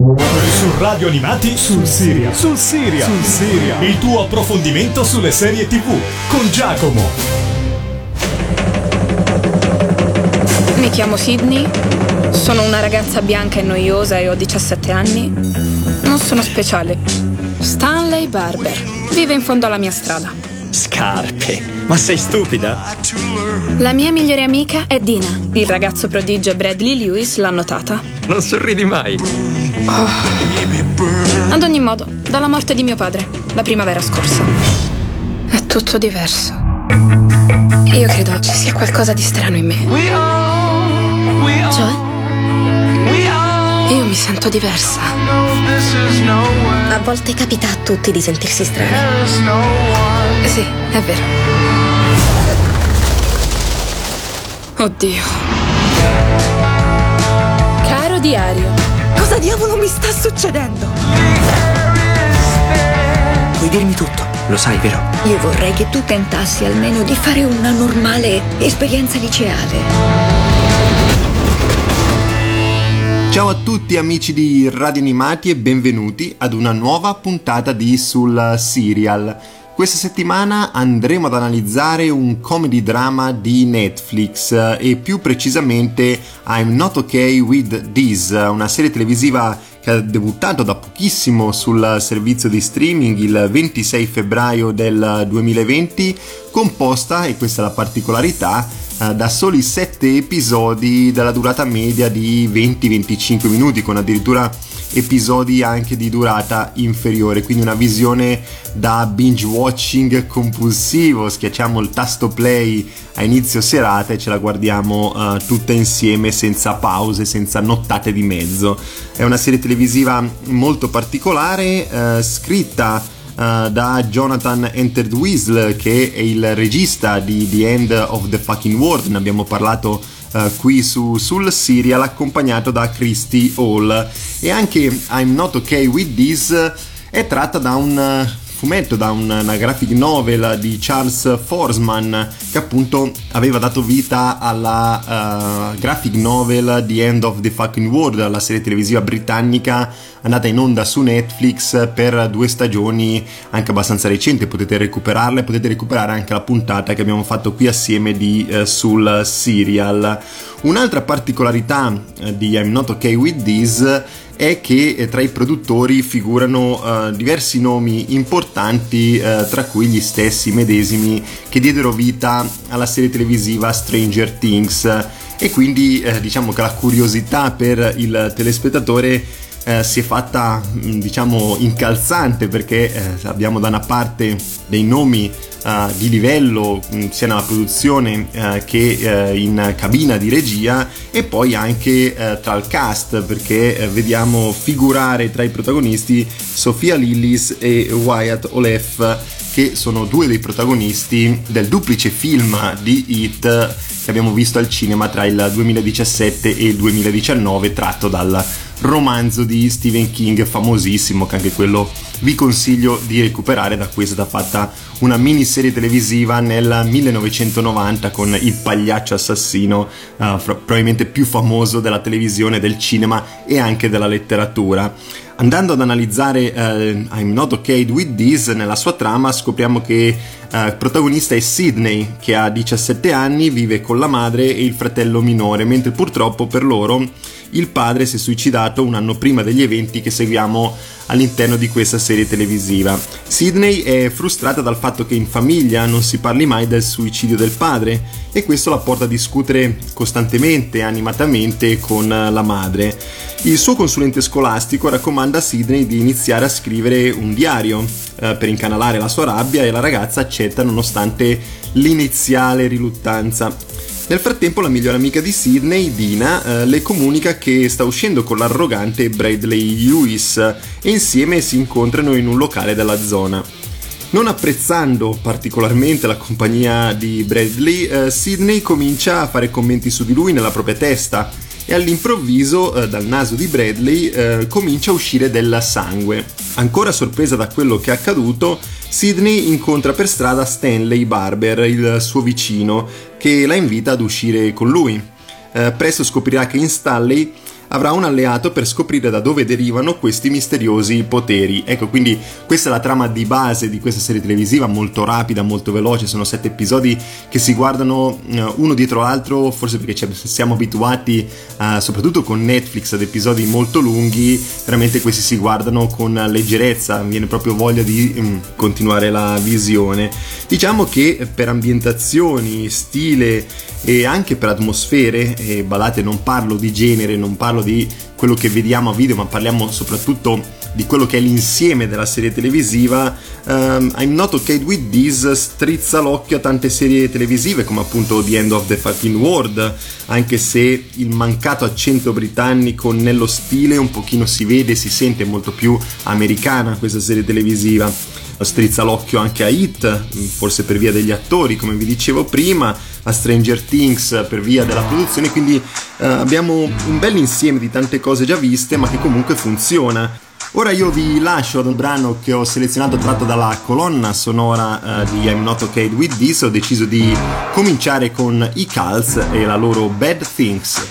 Su Radio Animati sul Siria. Sul Siria. Sul Siria. Il tuo approfondimento sulle serie TV con Giacomo. Mi chiamo Sydney, sono una ragazza bianca e noiosa e ho 17 anni. Non sono speciale. Stanley Barber. Vive in fondo alla mia strada. Scarpe, ma sei stupida? La mia migliore amica è Dina. Il ragazzo prodigio Bradley Lewis l'ha notata. Non sorridi mai. Ad ogni modo, dalla morte di mio padre, la primavera scorsa. È tutto diverso. Io credo ci sia qualcosa di strano in me. Cioè? Io mi sento diversa. A volte capita a tutti di sentirsi strani. Sì, è vero. Oddio. Caro diario, Cosa diavolo mi sta succedendo? Puoi dirmi tutto, lo sai, vero? Io vorrei che tu tentassi almeno di fare una normale esperienza liceale. Ciao a tutti amici di Radio Animati e benvenuti ad una nuova puntata di Sul Serial. Questa settimana andremo ad analizzare un comedy drama di Netflix e più precisamente I'm Not Okay With This, una serie televisiva che ha debuttato da pochissimo sul servizio di streaming il 26 febbraio del 2020, composta, e questa è la particolarità, eh, da soli 7 episodi dalla durata media di 20-25 minuti, con addirittura episodi anche di durata inferiore, quindi una visione da binge watching compulsivo, schiacciamo il tasto play a inizio serata e ce la guardiamo uh, tutta insieme senza pause, senza nottate di mezzo. È una serie televisiva molto particolare, uh, scritta uh, da Jonathan Enterdwistle che è il regista di The End of the Fucking World, ne abbiamo parlato uh, qui su, sul serial accompagnato da Christy Hall. E anche I'm Not Okay With This è tratta da un fumetto da una graphic novel di Charles Forsman che appunto aveva dato vita alla uh, graphic novel The End of the Fucking World, la serie televisiva britannica andata in onda su Netflix per due stagioni anche abbastanza recenti, potete recuperarla e potete recuperare anche la puntata che abbiamo fatto qui assieme di, uh, sul serial. Un'altra particolarità uh, di I'm Not Okay With This è che eh, tra i produttori figurano uh, diversi nomi importanti, uh, tra cui gli stessi medesimi che diedero vita alla serie televisiva Stranger Things. E quindi uh, diciamo che la curiosità per il telespettatore si è fatta diciamo incalzante perché abbiamo da una parte dei nomi uh, di livello mh, sia nella produzione uh, che uh, in cabina di regia e poi anche tra il cast perché vediamo figurare tra i protagonisti Sofia Lillis e Wyatt Olef che sono due dei protagonisti del duplice film di Hit che abbiamo visto al cinema tra il 2017 e il 2019 tratto dal romanzo di Stephen King famosissimo che anche quello vi consiglio di recuperare da cui è stata fatta una miniserie televisiva nel 1990 con il pagliaccio assassino uh, probabilmente più famoso della televisione, del cinema e anche della letteratura. Andando ad analizzare uh, I'm Not Okay With This nella sua trama scopriamo che uh, il protagonista è Sidney che ha 17 anni, vive con la madre e il fratello minore, mentre purtroppo per loro il padre si è suicidato un anno prima degli eventi che seguiamo all'interno di questa serie televisiva. Sidney è frustrata dal fatto che in famiglia non si parli mai del suicidio del padre e questo la porta a discutere costantemente animatamente con la madre. Il suo consulente scolastico raccomanda a Sidney di iniziare a scrivere un diario eh, per incanalare la sua rabbia e la ragazza accetta nonostante l'iniziale riluttanza. Nel frattempo la migliore amica di Sidney, Dina, eh, le comunica che sta uscendo con l'arrogante Bradley Lewis e insieme si incontrano in un locale della zona. Non apprezzando particolarmente la compagnia di Bradley, eh, Sidney comincia a fare commenti su di lui nella propria testa e all'improvviso eh, dal naso di Bradley eh, comincia a uscire del sangue. Ancora sorpresa da quello che è accaduto, Sidney incontra per strada Stanley Barber, il suo vicino, che la invita ad uscire con lui. Eh, presto scoprirà che in Stanley avrà un alleato per scoprire da dove derivano questi misteriosi poteri. Ecco, quindi questa è la trama di base di questa serie televisiva, molto rapida, molto veloce, sono sette episodi che si guardano uh, uno dietro l'altro, forse perché siamo abituati, uh, soprattutto con Netflix, ad episodi molto lunghi, veramente questi si guardano con leggerezza, viene proprio voglia di um, continuare la visione. Diciamo che per ambientazioni, stile e anche per atmosfere, e badate non parlo di genere, non parlo di quello che vediamo a video, ma parliamo soprattutto di quello che è l'insieme della serie televisiva, um, I'm Not Okay With This strizza l'occhio a tante serie televisive come appunto The End of the Fucking World, anche se il mancato accento britannico nello stile un pochino si vede, si sente molto più americana questa serie televisiva. Strizza l'occhio anche a Hit, forse per via degli attori, come vi dicevo prima, a Stranger Things per via della produzione, quindi uh, abbiamo un bel insieme di tante cose già viste, ma che comunque funziona. Ora io vi lascio ad un brano che ho selezionato tratto dalla colonna sonora uh, di I'm Not Okay With This, ho deciso di cominciare con i Cults e la loro Bad Things.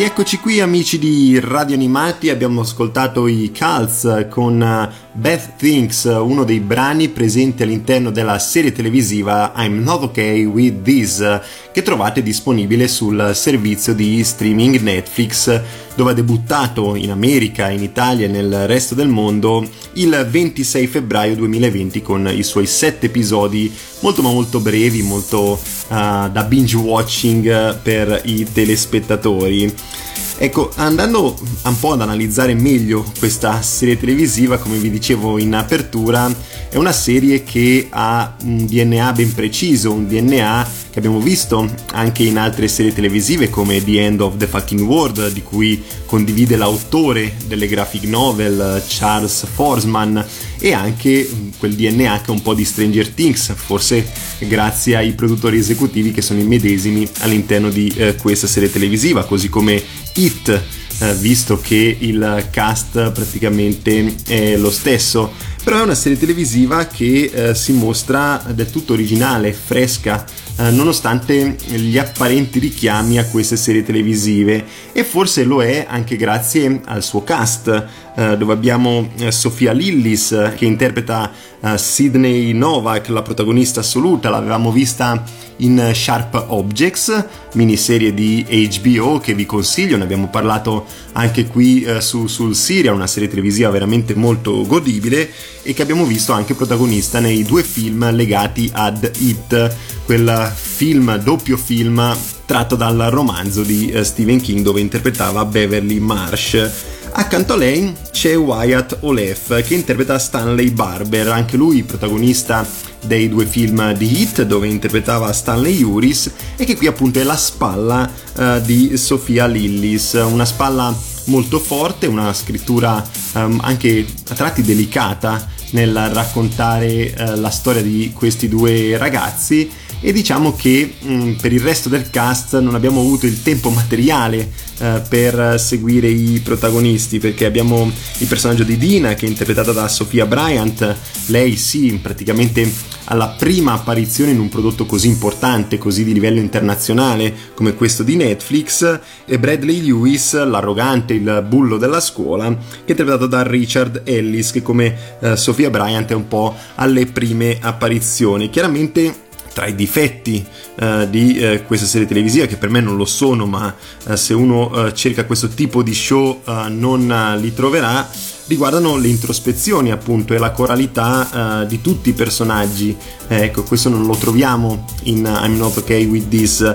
Rieccoci qui amici di Radio Animati, abbiamo ascoltato i Cults con Beth Thinks, uno dei brani presenti all'interno della serie televisiva I'm Not Okay With This, che trovate disponibile sul servizio di streaming Netflix, dove ha debuttato in America, in Italia e nel resto del mondo il 26 febbraio 2020 con i suoi sette episodi molto ma molto brevi, molto uh, da binge watching per i telespettatori. Ecco, andando un po' ad analizzare meglio questa serie televisiva, come vi dicevo in apertura, è una serie che ha un DNA ben preciso, un DNA che abbiamo visto anche in altre serie televisive come The End of the Fucking World, di cui condivide l'autore delle graphic novel Charles Forsman, e anche quel DNA che è un po' di Stranger Things, forse grazie ai produttori esecutivi che sono i medesimi all'interno di eh, questa serie televisiva, così come It, eh, visto che il cast praticamente è lo stesso. Però è una serie televisiva che eh, si mostra del tutto originale, fresca, eh, nonostante gli apparenti richiami a queste serie televisive. E forse lo è anche grazie al suo cast, dove abbiamo eh, Sofia Lillis che interpreta Sydney Novak, la protagonista assoluta, l'avevamo vista in Sharp Objects, miniserie di HBO che vi consiglio, ne abbiamo parlato anche qui su, sul Siria, una serie televisiva veramente molto godibile e che abbiamo visto anche protagonista nei due film legati ad It, quel film, doppio film tratto dal romanzo di Stephen King dove interpretava Beverly Marsh. Accanto a lei c'è Wyatt Olef che interpreta Stanley Barber, anche lui protagonista dei due film di Hit dove interpretava Stanley Uris e che qui appunto è la spalla uh, di Sofia Lillis, una spalla molto forte, una scrittura um, anche a tratti delicata nel raccontare uh, la storia di questi due ragazzi e diciamo che mh, mm, per il resto del cast non abbiamo avuto il tempo materiale eh, per seguire i protagonisti perché abbiamo il personaggio di Dina che è interpretata da Sofia Bryant lei sì praticamente alla prima apparizione in un prodotto così importante, così di livello internazionale come questo di Netflix, e Bradley Lewis, l'arrogante, il bullo della scuola, che è interpretato da Richard Ellis, che come eh, Sofia Bryant è un po' alle prime apparizioni. Chiaramente tra i difetti uh, di uh, questa serie televisiva, che per me non lo sono, ma uh, se uno cerca questo tipo di show non li troverà, riguardano le introspezioni appunto e la coralità di tutti i personaggi. ecco, questo non lo troviamo in I'm Not Okay With This.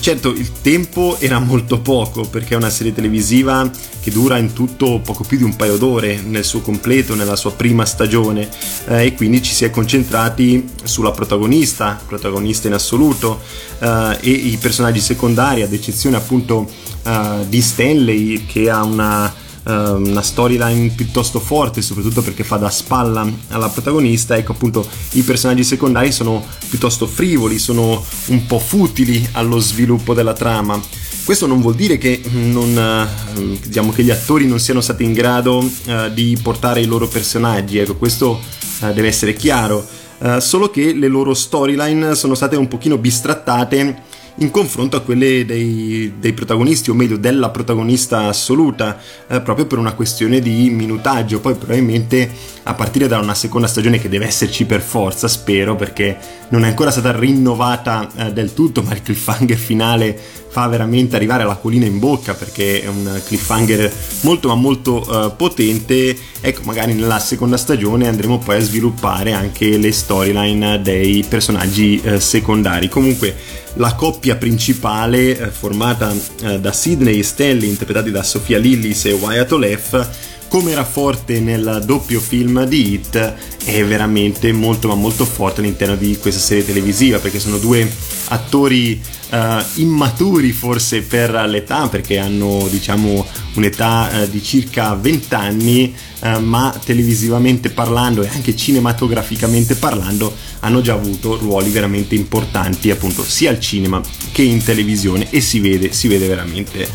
certo, il tempo era molto poco perché è una serie televisiva che dura in tutto poco più di un paio d'ore nel suo completo, nella sua prima stagione eh, e quindi ci si è concentrati sulla protagonista, protagonista in assoluto eh, e i personaggi secondari ad eccezione appunto eh, di Stanley che ha una eh, una storyline piuttosto forte, soprattutto perché fa da spalla alla protagonista. Ecco, appunto, i personaggi secondari sono piuttosto frivoli, sono un po' futili allo sviluppo della trama. Questo non vuol dire che, non, eh, diciamo, che gli attori non siano stati in grado uh, di portare i loro personaggi, ecco, questo uh, deve essere chiaro, uh, solo che le loro storyline sono state un pochino bistrattate in confronto a quelle dei, dei protagonisti, o meglio della protagonista assoluta, eh, proprio per una questione di minutaggio. Poi probabilmente a partire da una seconda stagione che deve esserci per forza, spero, perché non è ancora stata rinnovata eh, del tutto, ma il cliffhanger finale fa veramente arrivare la colina in bocca perché è un cliffhanger molto ma molto uh, potente. Ecco magari nella seconda stagione andremo poi a sviluppare anche le storyline dei personaggi uh, secondari. Comunque la coppia principale eh, formata eh, da Sidney e Stanley interpretati da Sofia Lillis e Wyatt Olef come era forte nel doppio film di Hit è veramente molto ma molto forte all'interno di questa serie televisiva perché sono due attori uh, immaturi forse per l'età perché hanno diciamo un'età uh, di circa 20 anni uh, ma televisivamente parlando e anche cinematograficamente parlando hanno già avuto ruoli veramente importanti appunto sia al cinema che in televisione e si vede, si vede veramente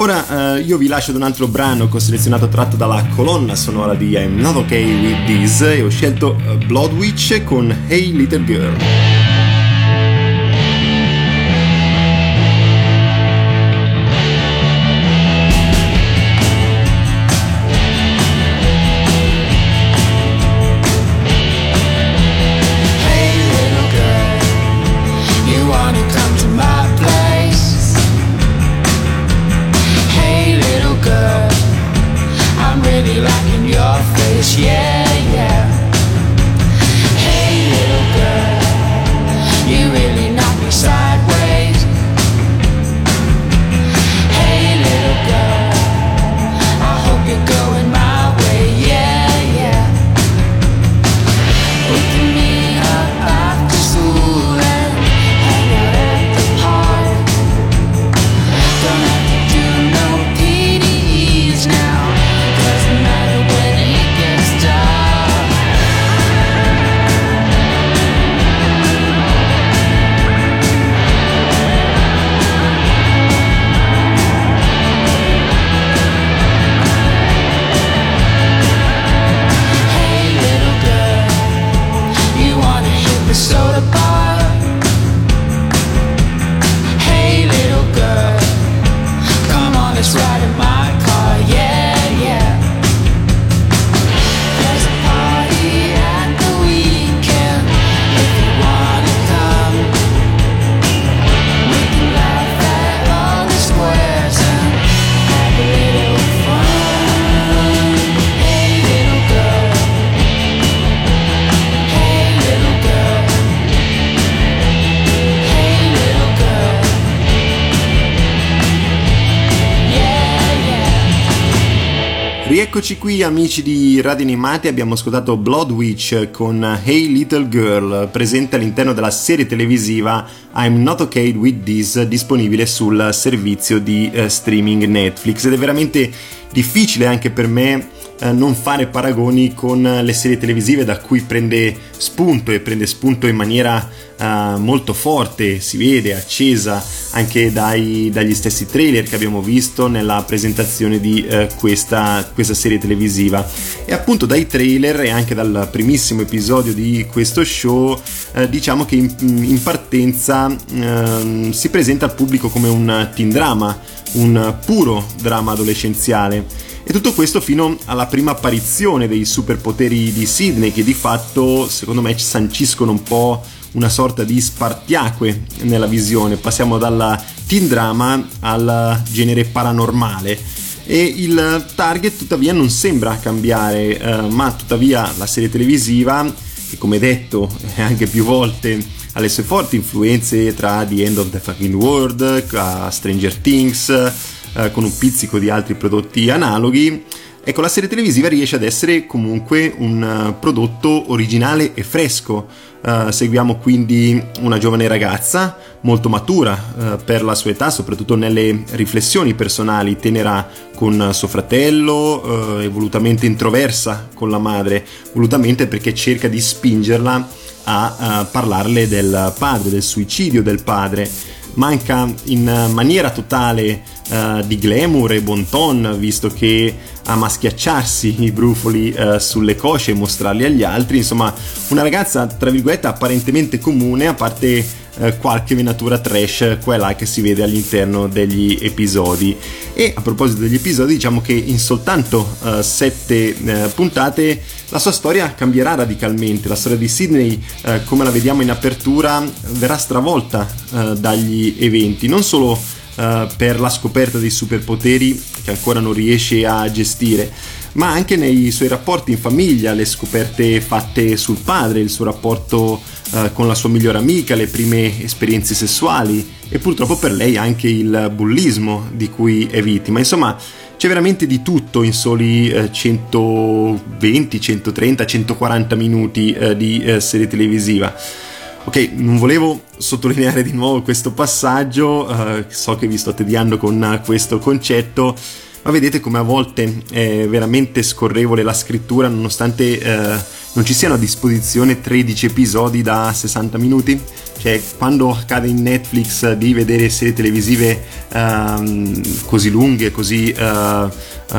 Ora eh, io vi lascio ad un altro brano che ho selezionato tratto dalla colonna sonora di I'm Not Okay With This e ho scelto uh, Blood Witch con Hey Little Girl. Yeah. Rieccoci qui amici di Radio Animati, abbiamo ascoltato Blood Witch con Hey Little Girl, presente all'interno della serie televisiva I'm Not Okay With This, disponibile sul servizio di eh, streaming Netflix ed è veramente difficile anche per me eh, non fare paragoni con le serie televisive da cui prende spunto e prende spunto in maniera eh, molto forte, si vede, accesa anche dai- dagli stessi trailer che abbiamo visto nella presentazione di eh, questa, questa serie televisiva. E appunto dai trailer e anche dal primissimo episodio di questo show, eh, diciamo che in, in partenza ehm, si presenta al pubblico come un teen drama, un puro dramma adolescenziale. E tutto questo fino alla prima apparizione dei superpoteri di Sidney che di fatto secondo me ci sanciscono un po' una sorta di spartiacque nella visione. Passiamo dalla teen drama al genere paranormale. E il target tuttavia non sembra cambiare, eh, ma tuttavia la serie televisiva, che come detto anche più volte ha le sue forti influenze tra The End of the Fucking World, Stranger Things, eh, con un pizzico di altri prodotti analoghi. Ecco, la serie televisiva riesce ad essere comunque un eh, prodotto originale e fresco. Eh, seguiamo quindi una giovane ragazza molto matura eh, per la sua età, soprattutto nelle riflessioni personali, tenera con suo fratello eh, e introversa con la madre, volutamente perché cerca di spingerla a parlarle del padre, del suicidio del padre manca in maniera totale eh, di glamour e bon ton, visto che ama schiacciarsi i brufoli eh, sulle cosce e mostrarli agli altri. Insomma, una ragazza, tra virgolette, apparentemente comune, a parte eh, qualche venatura trash qua là che si vede all'interno degli episodi. E a proposito degli episodi, diciamo che in soltanto eh, sette eh, puntate la sua storia cambierà radicalmente. La storia di Sidney, eh, come la vediamo in apertura, verrà stravolta eh, dagli eventi, non solo per la scoperta dei superpoteri che ancora non riesce a gestire, ma anche nei suoi rapporti in famiglia, le scoperte fatte sul padre, il suo rapporto eh, con la sua migliore amica, le prime esperienze sessuali e purtroppo per lei anche il bullismo di cui è vittima. Insomma, c'è veramente di tutto in soli eh, 120, 130, 140 minuti eh, di eh, serie televisiva. Ok, non volevo sottolineare di nuovo questo passaggio, eh, so che vi sto tediando con questo concetto, ma vedete come a volte è veramente scorrevole la scrittura nonostante eh, non ci siano a disposizione 13 episodi da 60 minuti? Cioè, quando accade in Netflix di vedere serie televisive ehm, così lunghe, così eh,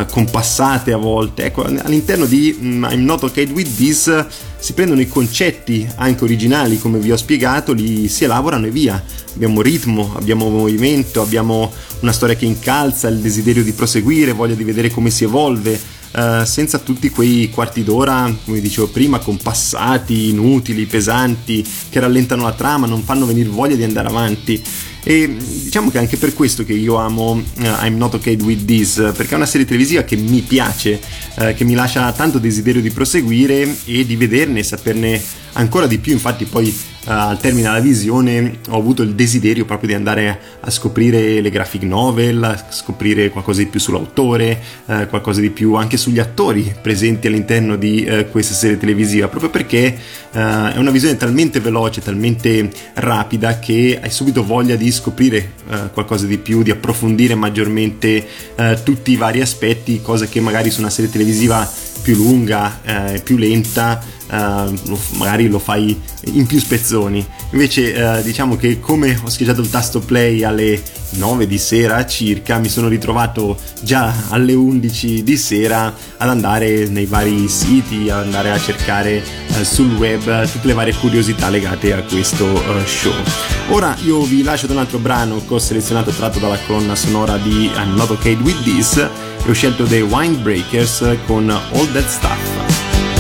compassate a volte, ecco, all'interno di mm, I'm Not Okay With This si prendono i concetti anche originali, come vi ho spiegato, li si elaborano e via. Abbiamo ritmo, abbiamo movimento, abbiamo una storia che incalza, il desiderio di proseguire, voglia di vedere come si evolve, eh, senza tutti quei quarti d'ora, come dicevo prima, compassati, inutili, pesanti, che rallentano la trama, non fanno venire voglia di andare avanti. E diciamo che è anche per questo che io amo uh, I'm Not Okay With This, perché è una serie televisiva che mi piace, uh, che mi lascia tanto desiderio di proseguire e di vederne e saperne ancora di più. Infatti, poi al termine della visione ho avuto il desiderio proprio di andare a scoprire le graphic novel, a scoprire qualcosa di più sull'autore, qualcosa di più anche sugli attori presenti all'interno di questa serie televisiva, proprio perché è una visione talmente veloce, talmente rapida che hai subito voglia di scoprire uh, qualcosa di più, di approfondire maggiormente uh, tutti i vari aspetti, cosa che magari su una serie televisiva più lunga, più lenta, lo, magari lo fai in più spezzoni. Invece diciamo che come ho schiacciato il tasto play alle 9 di sera circa, mi sono ritrovato già alle 11 di sera ad andare nei vari siti, ad andare a cercare sul web tutte le varie curiosità legate a questo show. Ora io vi lascio da un altro brano che ho selezionato tratto dalla colonna sonora di I'm Not Okay With This e ho scelto The Windbreakers con All That Stuff.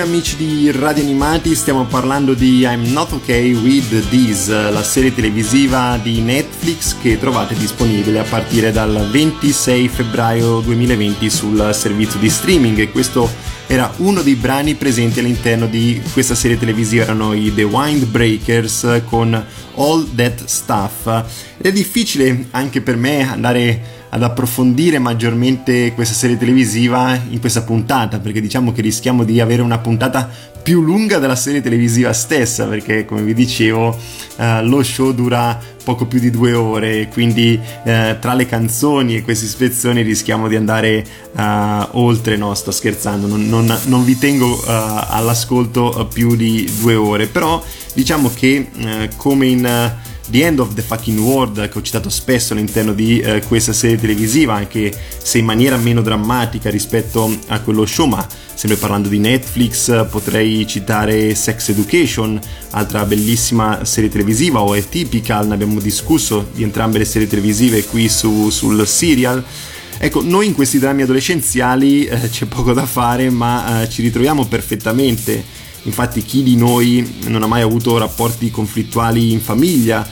Amici di Radio Animati, stiamo parlando di I'm Not Okay With This, la serie televisiva di Netflix che trovate disponibile a partire dal 26 febbraio 2020 sul servizio di streaming. Questo era uno dei brani presenti all'interno di questa serie televisiva, erano i The Windbreakers con All That Stuff. Ed è difficile anche per me andare ad approfondire maggiormente questa serie televisiva in questa puntata perché diciamo che rischiamo di avere una puntata più lunga della serie televisiva stessa perché come vi dicevo eh, lo show dura poco più di due ore quindi eh, tra le canzoni e queste ispezioni rischiamo di andare eh, oltre. No sto scherzando non, non- non vi tengo eh, all'ascolto più di due ore però diciamo che eh, come in The End of the Fucking World che ho citato spesso all'interno di eh, questa serie televisiva anche se in maniera meno drammatica rispetto a quello show ma sempre parlando di Netflix potrei citare Sex Education altra bellissima serie televisiva o Atypical ne abbiamo discusso di entrambe le serie televisive qui su, sul serial Ecco, noi in questi drammi adolescenziali eh, c'è poco da fare, ma eh, ci ritroviamo perfettamente. Infatti, chi di noi non ha mai avuto rapporti conflittuali in famiglia,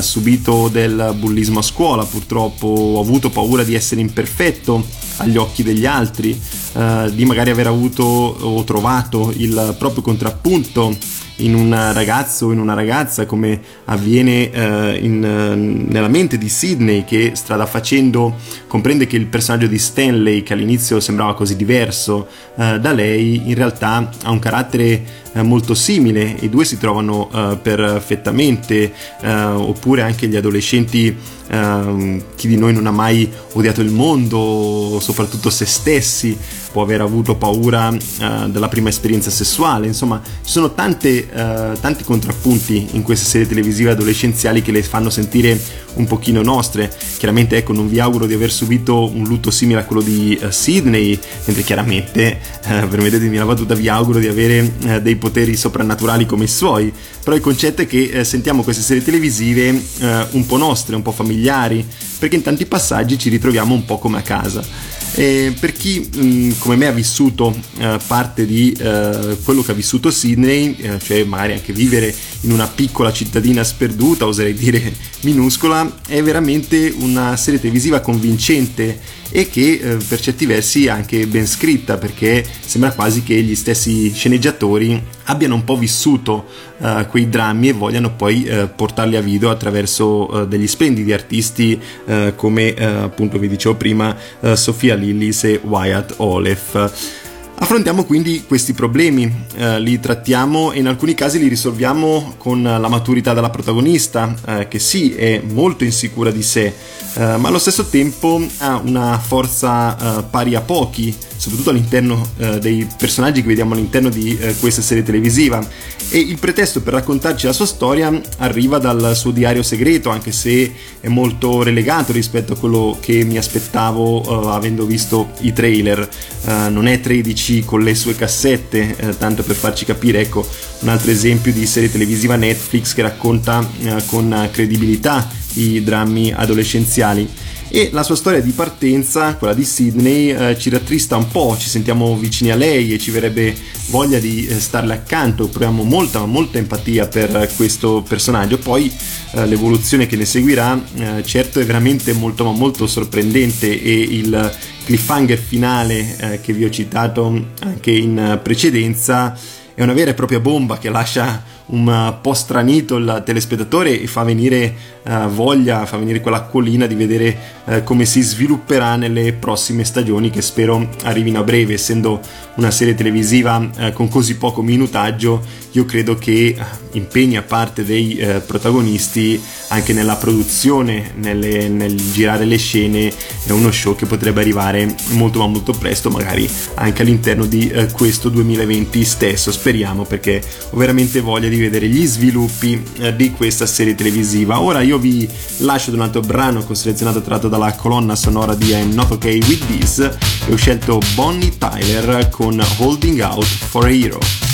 subito del bullismo a scuola, purtroppo ho avuto paura di essere imperfetto agli occhi degli altri, eh, di magari aver avuto o trovato il proprio contrappunto in un ragazzo o in una ragazza come avviene eh, in, eh, nella mente di Sidney che strada facendo comprende che il personaggio di Stanley che all'inizio sembrava così diverso eh, da lei in realtà ha un carattere eh, molto simile. I due si trovano eh, perfettamente eh, oppure anche gli adolescenti ehm, chi di noi non ha mai odiato il mondo soprattutto se stessi può aver avuto paura eh, della prima esperienza sessuale. Insomma ci sono tante, eh, tanti contrappunti in queste serie televisive adolescenziali che le fanno sentire un pochino nostre. Chiaramente ecco non vi auguro di aver subito un lutto simile a quello di eh, Sidney mentre chiaramente eh, permettetemi la battuta vi auguro di avere eh, dei poteri soprannaturali come i suoi. Però il concetto è che eh, sentiamo queste serie televisive un po' nostre un po' familiari perché in tanti passaggi ci ritroviamo un po' come a casa. E per chi mh, come me ha vissuto eh, parte di eh, quello che ha vissuto Sydney, eh, cioè magari anche vivere in una piccola cittadina sperduta, oserei dire minuscola, è veramente una serie televisiva convincente e che eh, per certi versi è anche ben scritta perché sembra quasi che gli stessi sceneggiatori abbiano un po' vissuto eh, quei drammi e vogliano poi eh, portarli a video attraverso eh, degli splendidi artisti eh, come eh, appunto vi dicevo prima Sofia Lillis e Wyatt Olef. Affrontiamo quindi questi problemi, eh, li trattiamo e in alcuni casi li risolviamo con la maturità della protagonista, eh, che sì è molto insicura di sé, eh, ma allo stesso tempo ha una forza eh, pari a pochi, soprattutto all'interno eh, dei personaggi che vediamo all'interno di eh, questa serie televisiva. E il pretesto per raccontarci la sua storia arriva dal suo diario segreto, anche se è molto relegato rispetto a quello che mi aspettavo avendo visto i trailer. non è 13 con le sue cassette, eh, tanto per farci capire, ecco, un altro esempio di serie televisiva Netflix che racconta eh, con credibilità i drammi adolescenziali. E la sua storia di partenza, quella di Sydney, eh, ci rattrista un po', ci sentiamo vicini a lei e ci verrebbe voglia di eh, starle accanto, proviamo molta, molta empatia per questo personaggio. Poi eh, l'evoluzione che ne seguirà, eh, certo, è veramente molto, molto sorprendente e il cliffhanger finale eh, che vi ho citato anche in precedenza è una vera e propria bomba che lascia un po' stranito il telespettatore e fa venire uh, voglia, fa venire quell'acquolina di vedere uh, come si svilupperà nelle prossime stagioni che spero arrivino a breve, essendo una serie televisiva uh, con così poco minutaggio, io credo che impegni a parte dei protagonisti anche nella produzione, nelle, nel girare le scene, è uno show che potrebbe arrivare molto ma molto presto, magari anche all'interno di questo 2020 stesso, speriamo perché ho veramente voglia di vedere gli sviluppi eh, di questa serie televisiva. Ora io vi lascio ad un altro brano che ho selezionato tratto dalla colonna sonora di I'm Not Okay With This e ho scelto Bonnie Tyler con Holding Out for a Hero.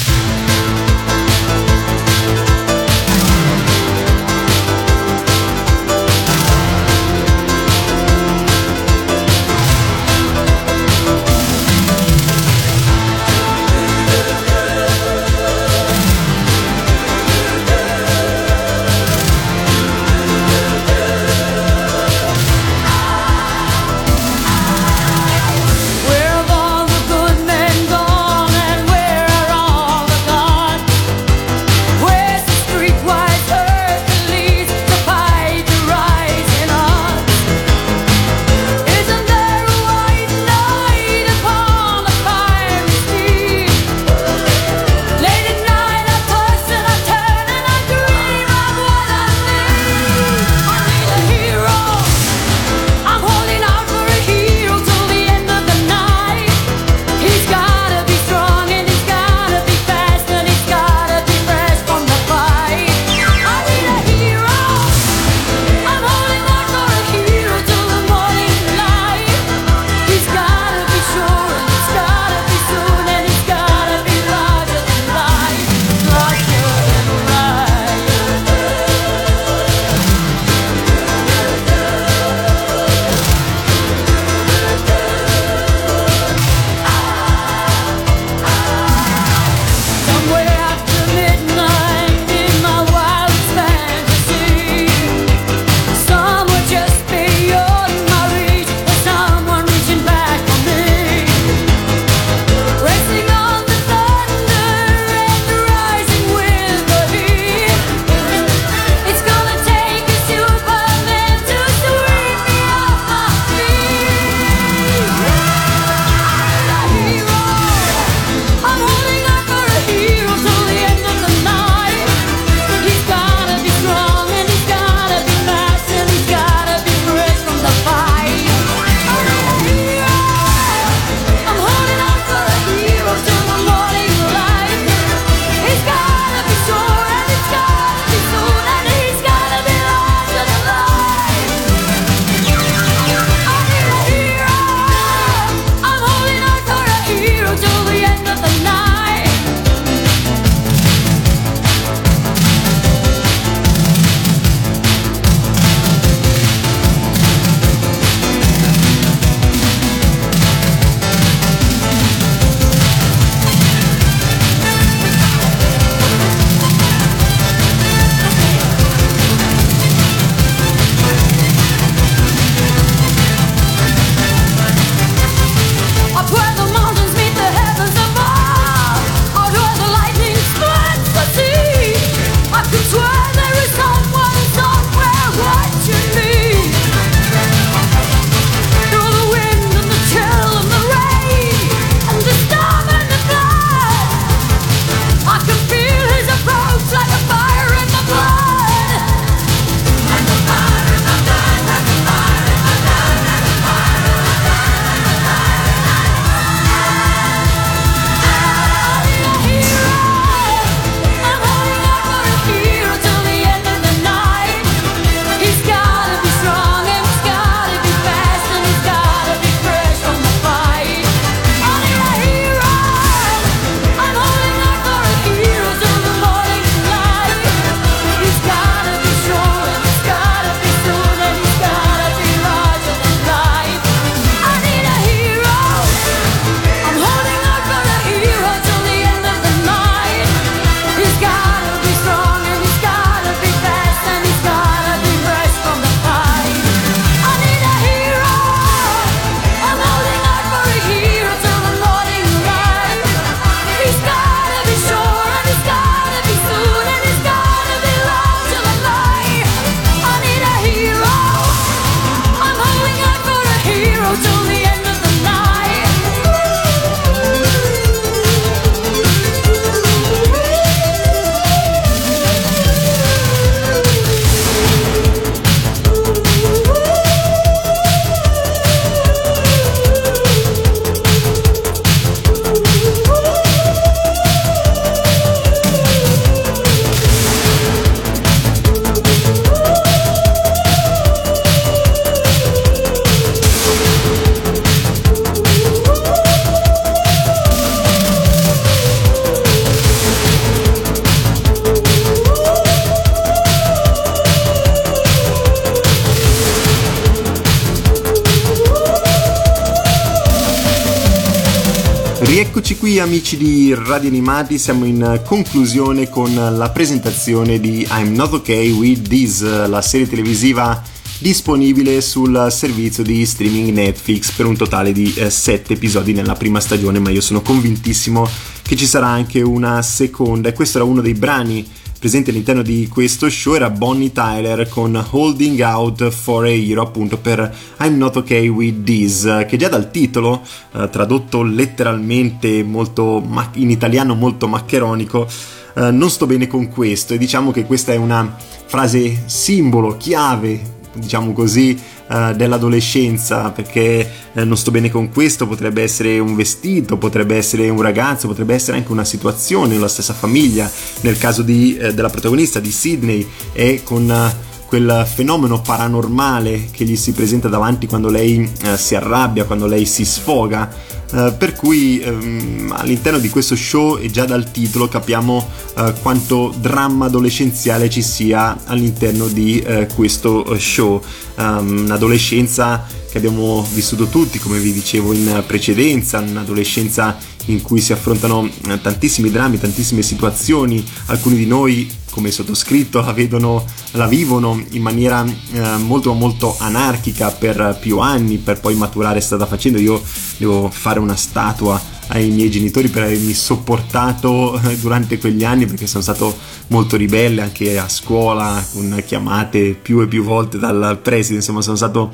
Qui amici di Radio Animati, siamo in conclusione con la presentazione di I'm Not Okay With This, la serie televisiva disponibile sul servizio di streaming Netflix per un totale di 7 episodi nella prima stagione, ma io sono convintissimo che ci sarà anche una seconda. E questo era uno dei brani presenti all'interno di questo show era Bonnie Tyler con Holding Out for a Hero appunto per I'm Not Okay With This che già dal titolo eh, tradotto letteralmente molto ma- in italiano molto maccheronico eh, non sto bene con questo. E diciamo che questa è una frase simbolo, chiave diciamo così, eh, dell'adolescenza, perché eh, non sto bene con questo, potrebbe essere un vestito, potrebbe essere un ragazzo, potrebbe essere anche una situazione, la stessa famiglia. Nel caso di, eh, della protagonista di Sydney è con eh, quel fenomeno paranormale che gli si presenta davanti quando lei eh, si arrabbia, quando lei si sfoga. Uh, per cui um, all'interno di questo show e già dal titolo capiamo uh, quanto dramma adolescenziale ci sia all'interno di uh, questo show. Um, un'adolescenza che abbiamo vissuto tutti, come vi dicevo in precedenza, un'adolescenza in cui si affrontano tantissimi drammi, tantissime situazioni, alcuni di noi come sottoscritto la vedono, la vivono in maniera eh, molto molto anarchica per più anni, per poi maturare strada facendo. Io devo fare una statua ai miei genitori per avermi sopportato durante quegli anni perché sono stato molto ribelle anche a scuola con chiamate più e più volte dal preside, insomma sono stato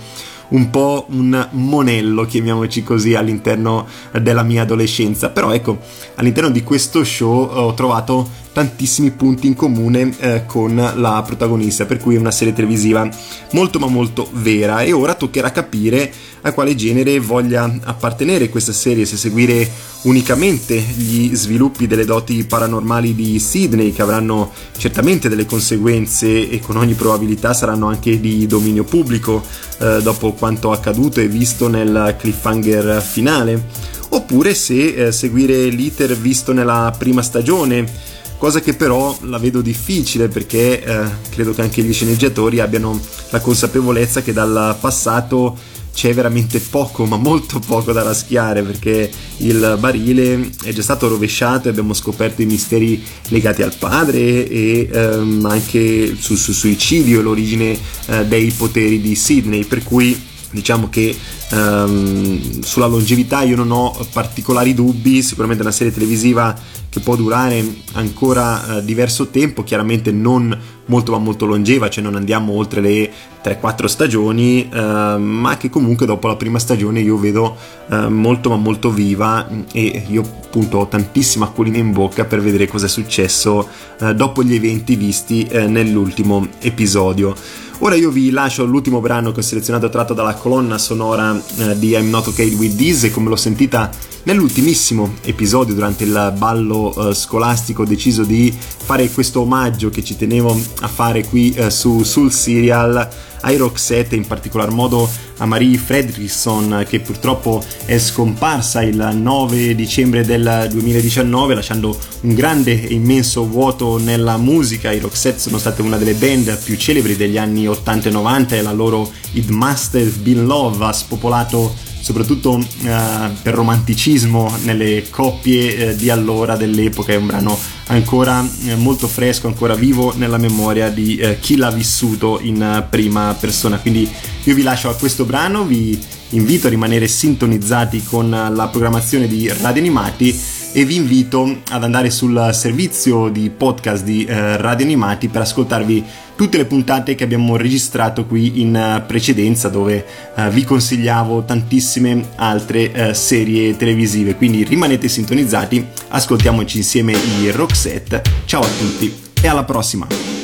un po' un monello, chiamiamoci così, all'interno della mia adolescenza. Però ecco, all'interno di questo show ho trovato tantissimi punti in comune eh, con la protagonista, per cui è una serie televisiva molto ma molto vera. E ora toccherà capire a quale genere voglia appartenere questa serie, se seguire unicamente gli sviluppi delle doti paranormali di Sydney che avranno certamente delle conseguenze e con ogni probabilità saranno anche di dominio pubblico eh, dopo quanto accaduto e visto nel cliffhanger finale, oppure se eh, seguire l'iter visto nella prima stagione cosa che però la vedo difficile perché eh, credo che anche gli sceneggiatori abbiano la consapevolezza che dal passato c'è veramente poco, ma molto poco da raschiare perché il barile è già stato rovesciato e abbiamo scoperto i misteri legati al padre e ehm, anche sul, sul, suicidio e l'origine eh, dei poteri di Sidney, per cui diciamo che ehm, sulla longevità io non ho particolari dubbi, sicuramente una serie televisiva può durare ancora eh, diverso tempo, chiaramente non molto ma molto longeva, cioè non andiamo oltre le 3-4 stagioni, eh, ma che comunque dopo la prima stagione io vedo eh, molto ma molto viva e io appunto ho tantissima acquolina in bocca per vedere cosa è successo eh, dopo gli eventi visti eh, nell'ultimo episodio. Ora io vi lascio l'ultimo brano che ho selezionato tratto dalla colonna sonora eh, di I'm Not Okay With This e come l'ho sentita nell'ultimissimo episodio durante il ballo eh, scolastico ho deciso di fare questo omaggio che ci tenevo a fare qui eh, su, sul serial ai Roxette, in particolar modo a Marie Fredrickson che purtroppo è scomparsa il 9 dicembre del 2019 lasciando un grande e immenso vuoto nella musica. I Roxette sono state una delle band più celebri degli anni 80 e 90 e la loro It Must Have Been Love ha spopolato soprattutto eh, per romanticismo nelle coppie eh, di allora dell'epoca. È un brano ancora eh, molto fresco ancora vivo nella memoria di eh, chi l'ha vissuto in eh, prima persona. Quindi io vi lascio a questo brano vi invito a rimanere sintonizzati con la programmazione di Radio Animati e vi invito ad andare sul servizio di podcast di eh, Radio Animati per ascoltarvi tutte le puntate che abbiamo registrato qui in eh, precedenza dove eh, vi consigliavo tantissime altre eh, serie televisive. Quindi rimanete sintonizzati ascoltiamoci insieme i Roxette. Ciao a tutti e alla prossima